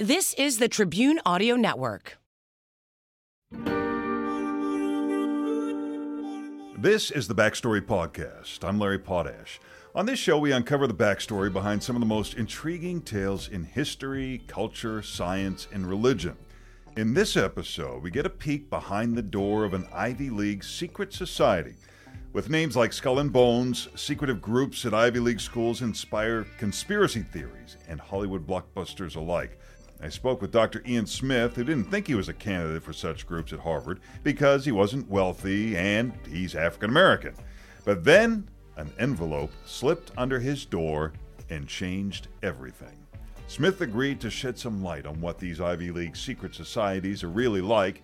This is the Tribune Audio Network. This is the Backstory Podcast. I'm Larry Potash. On this show, we uncover the backstory behind some of the most intriguing tales in history, culture, science, and religion. In this episode, we get a peek behind the door of an Ivy League secret society. With names like Skull and Bones, secretive groups at Ivy League schools inspire conspiracy theories and Hollywood blockbusters alike. I spoke with Dr. Ian Smith, who didn't think he was a candidate for such groups at Harvard because he wasn't wealthy and he's African American. But then an envelope slipped under his door and changed everything. Smith agreed to shed some light on what these Ivy League secret societies are really like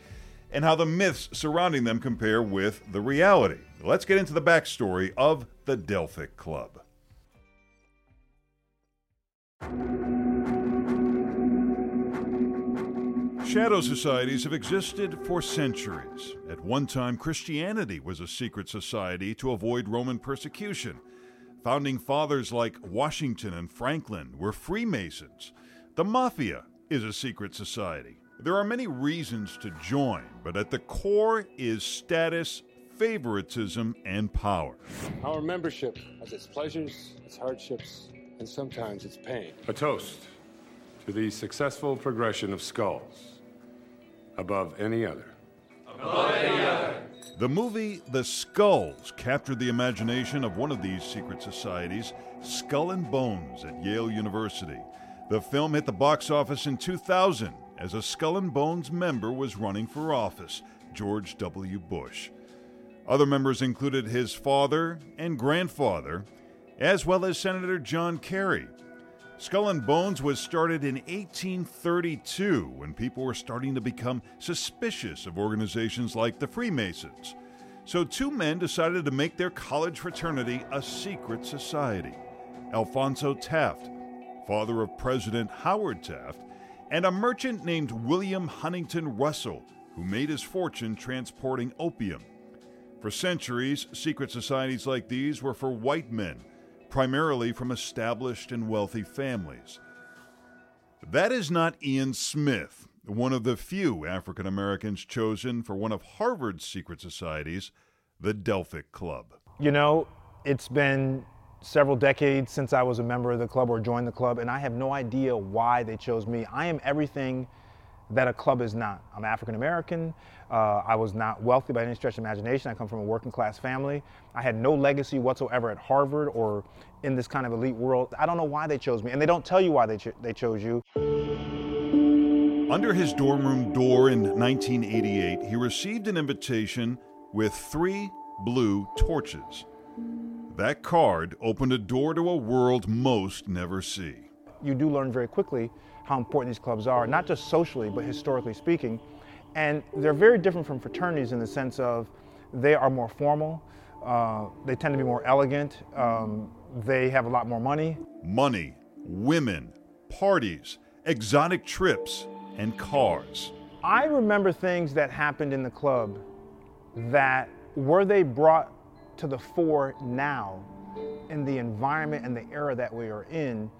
and how the myths surrounding them compare with the reality. Let's get into the backstory of the Delphic Club. Shadow societies have existed for centuries. At one time, Christianity was a secret society to avoid Roman persecution. Founding fathers like Washington and Franklin were Freemasons. The Mafia is a secret society. There are many reasons to join, but at the core is status, favoritism, and power. Our membership has its pleasures, its hardships, and sometimes its pain. A toast to the successful progression of skulls above any other. Above any other. The movie The Skulls captured the imagination of one of these secret societies, Skull and Bones at Yale University. The film hit the box office in 2000 as a Skull and Bones member was running for office, George W. Bush. Other members included his father and grandfather, as well as Senator John Kerry. Skull and Bones was started in 1832 when people were starting to become suspicious of organizations like the Freemasons. So, two men decided to make their college fraternity a secret society Alphonso Taft, father of President Howard Taft, and a merchant named William Huntington Russell, who made his fortune transporting opium. For centuries, secret societies like these were for white men primarily from established and wealthy families. That is not Ian Smith, one of the few African Americans chosen for one of Harvard's secret societies, the Delphic Club. You know, it's been several decades since I was a member of the club or joined the club, and I have no idea why they chose me. I am everything that a club is not. I'm African American. Uh, I was not wealthy by any stretch of imagination. I come from a working class family. I had no legacy whatsoever at Harvard or in this kind of elite world. I don't know why they chose me, and they don't tell you why they, cho- they chose you. Under his dorm room door in 1988, he received an invitation with three blue torches. That card opened a door to a world most never see. You do learn very quickly how important these clubs are, not just socially, but historically speaking. And they're very different from fraternities in the sense of they are more formal, uh, they tend to be more elegant, um, they have a lot more money. Money, women, parties, exotic trips, and cars. I remember things that happened in the club that were they brought to the fore now in the environment and the era that we are in,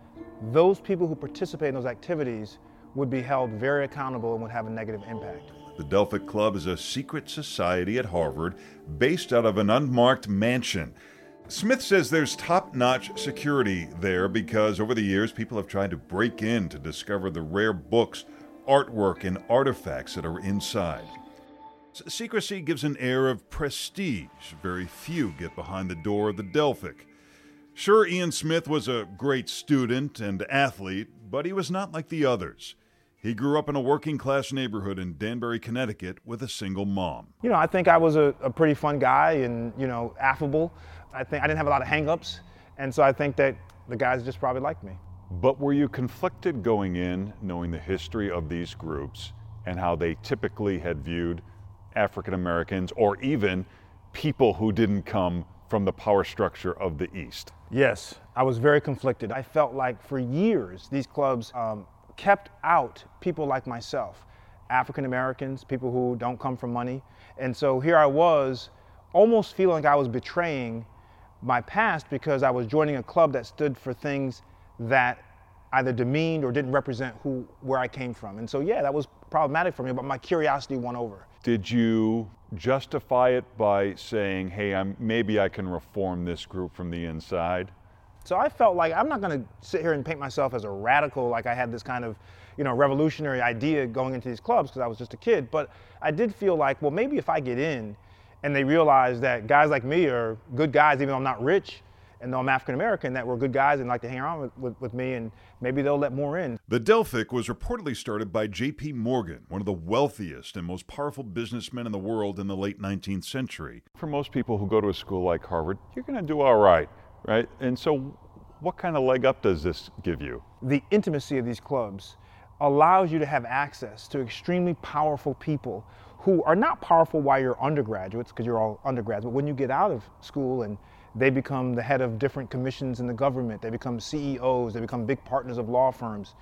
those people who participate in those activities would be held very accountable and would have a negative impact. The Delphic Club is a secret society at Harvard based out of an unmarked mansion. Smith says there's top notch security there because over the years people have tried to break in to discover the rare books, artwork, and artifacts that are inside. Secrecy gives an air of prestige. Very few get behind the door of the Delphic. Sure, Ian Smith was a great student and athlete, but he was not like the others. He grew up in a working class neighborhood in Danbury, Connecticut with a single mom. You know, I think I was a, a pretty fun guy and, you know, affable. I think I didn't have a lot of hangups, and so I think that the guys just probably liked me. But were you conflicted going in, knowing the history of these groups and how they typically had viewed African Americans or even people who didn't come from the power structure of the East? Yes, I was very conflicted. I felt like for years these clubs um, kept out people like myself, African Americans, people who don't come from money. And so here I was, almost feeling like I was betraying my past because I was joining a club that stood for things that either demeaned or didn't represent who where I came from. And so yeah, that was problematic for me, but my curiosity won over. Did you justify it by saying, "Hey, I'm maybe I can reform this group from the inside"? So I felt like I'm not going to sit here and paint myself as a radical, like I had this kind of, you know, revolutionary idea going into these clubs because I was just a kid. But I did feel like, well, maybe if I get in, and they realize that guys like me are good guys, even though I'm not rich, and though I'm African American, that were good guys and like to hang around with, with, with, me, and maybe they'll let more in. The Delphic was reportedly started by J.P. Morgan, one of the wealthiest and most powerful businessmen in the world in the late 19th century. For most people who go to a school like Harvard, you're going to do all right, right? And so, what kind of leg up does this give you? The intimacy of these clubs allows you to have access to extremely powerful people who are not powerful while you're undergraduates, because you're all undergrads, but when you get out of school and they become the head of different commissions in the government. They become CEOs. They become big partners of law firms.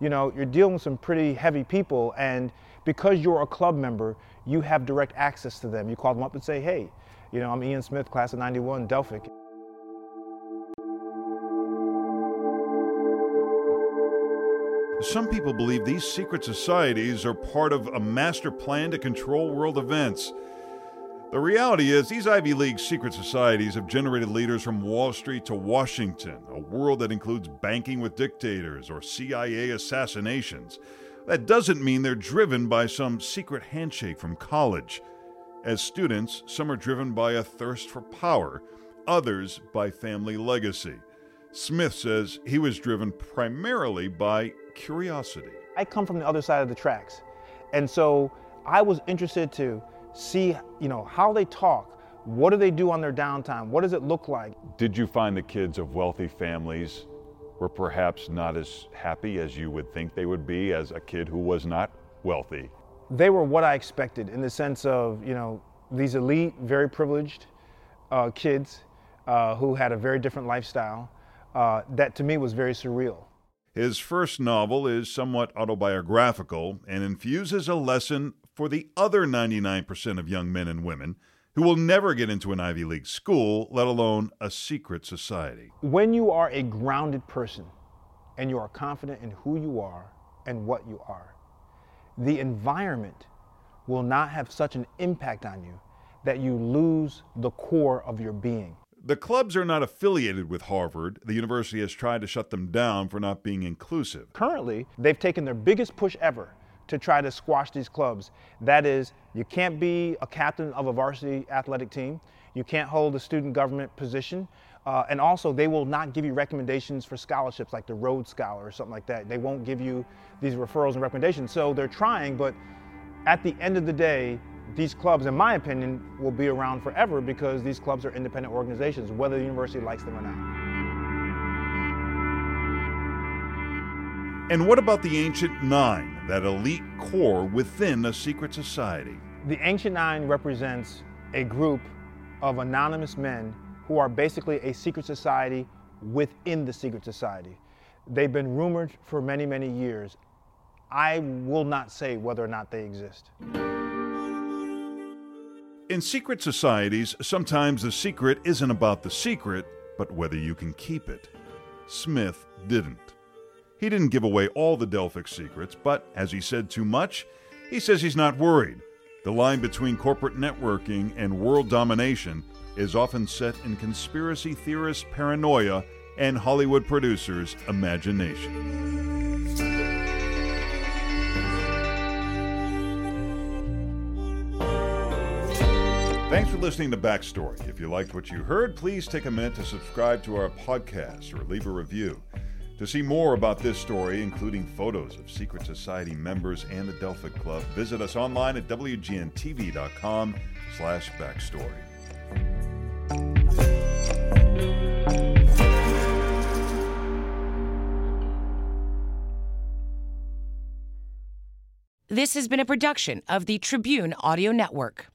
You know, you're dealing with some pretty heavy people, and because you're a club member, you have direct access to them. You call them up and say, hey, you know, I'm Ian Smith, class of 91, Delphic. Some people believe these secret societies are part of a master plan to control world events. The reality is, these Ivy League secret societies have generated leaders from Wall Street to Washington, a world that includes banking with dictators or CIA assassinations. That doesn't mean they're driven by some secret handshake from college. As students, some are driven by a thirst for power, others by family legacy. Smith says he was driven primarily by curiosity. I come from the other side of the tracks, and so I was interested to see, you know, how they talk. What do they do on their downtime? What does it look like? Did you find the kids of wealthy families were perhaps not as happy as you would think they would be as a kid who was not wealthy? They were what I expected in the sense of, you know, these elite, very privileged uh, kids uh, who had a very different lifestyle. Uh, that to me was very surreal. His first novel is somewhat autobiographical and infuses a lesson for the other 99% of young men and women who will never get into an Ivy League school, let alone a secret society. When you are a grounded person and you are confident in who you are and what you are, the environment will not have such an impact on you that you lose the core of your being. The clubs are not affiliated with Harvard. The university has tried to shut them down for not being inclusive. Currently, they've taken their biggest push ever to try to squash these clubs. That is, you can't be a captain of a varsity athletic team, you can't hold a student government position, uh, and also they will not give you recommendations for scholarships like the Rhodes Scholar or something like that. They won't give you these referrals and recommendations. So they're trying, but at the end of the day, these clubs, in my opinion, will be around forever because these clubs are independent organizations, whether the university likes them or not. And what about the Ancient Nine, that elite core within a secret society? The Ancient Nine represents a group of anonymous men who are basically a secret society within the secret society. They've been rumored for many, many years. I will not say whether or not they exist. In secret societies, sometimes the secret isn't about the secret, but whether you can keep it. Smith didn't. He didn't give away all the Delphic secrets, but as he said too much, he says he's not worried. The line between corporate networking and world domination is often set in conspiracy theorists' paranoia and Hollywood producers' imagination. Thanks for listening to Backstory. If you liked what you heard, please take a minute to subscribe to our podcast or leave a review. To see more about this story, including photos of secret society members and the Delphic Club, visit us online at wgntv.com slash backstory. This has been a production of the Tribune Audio Network.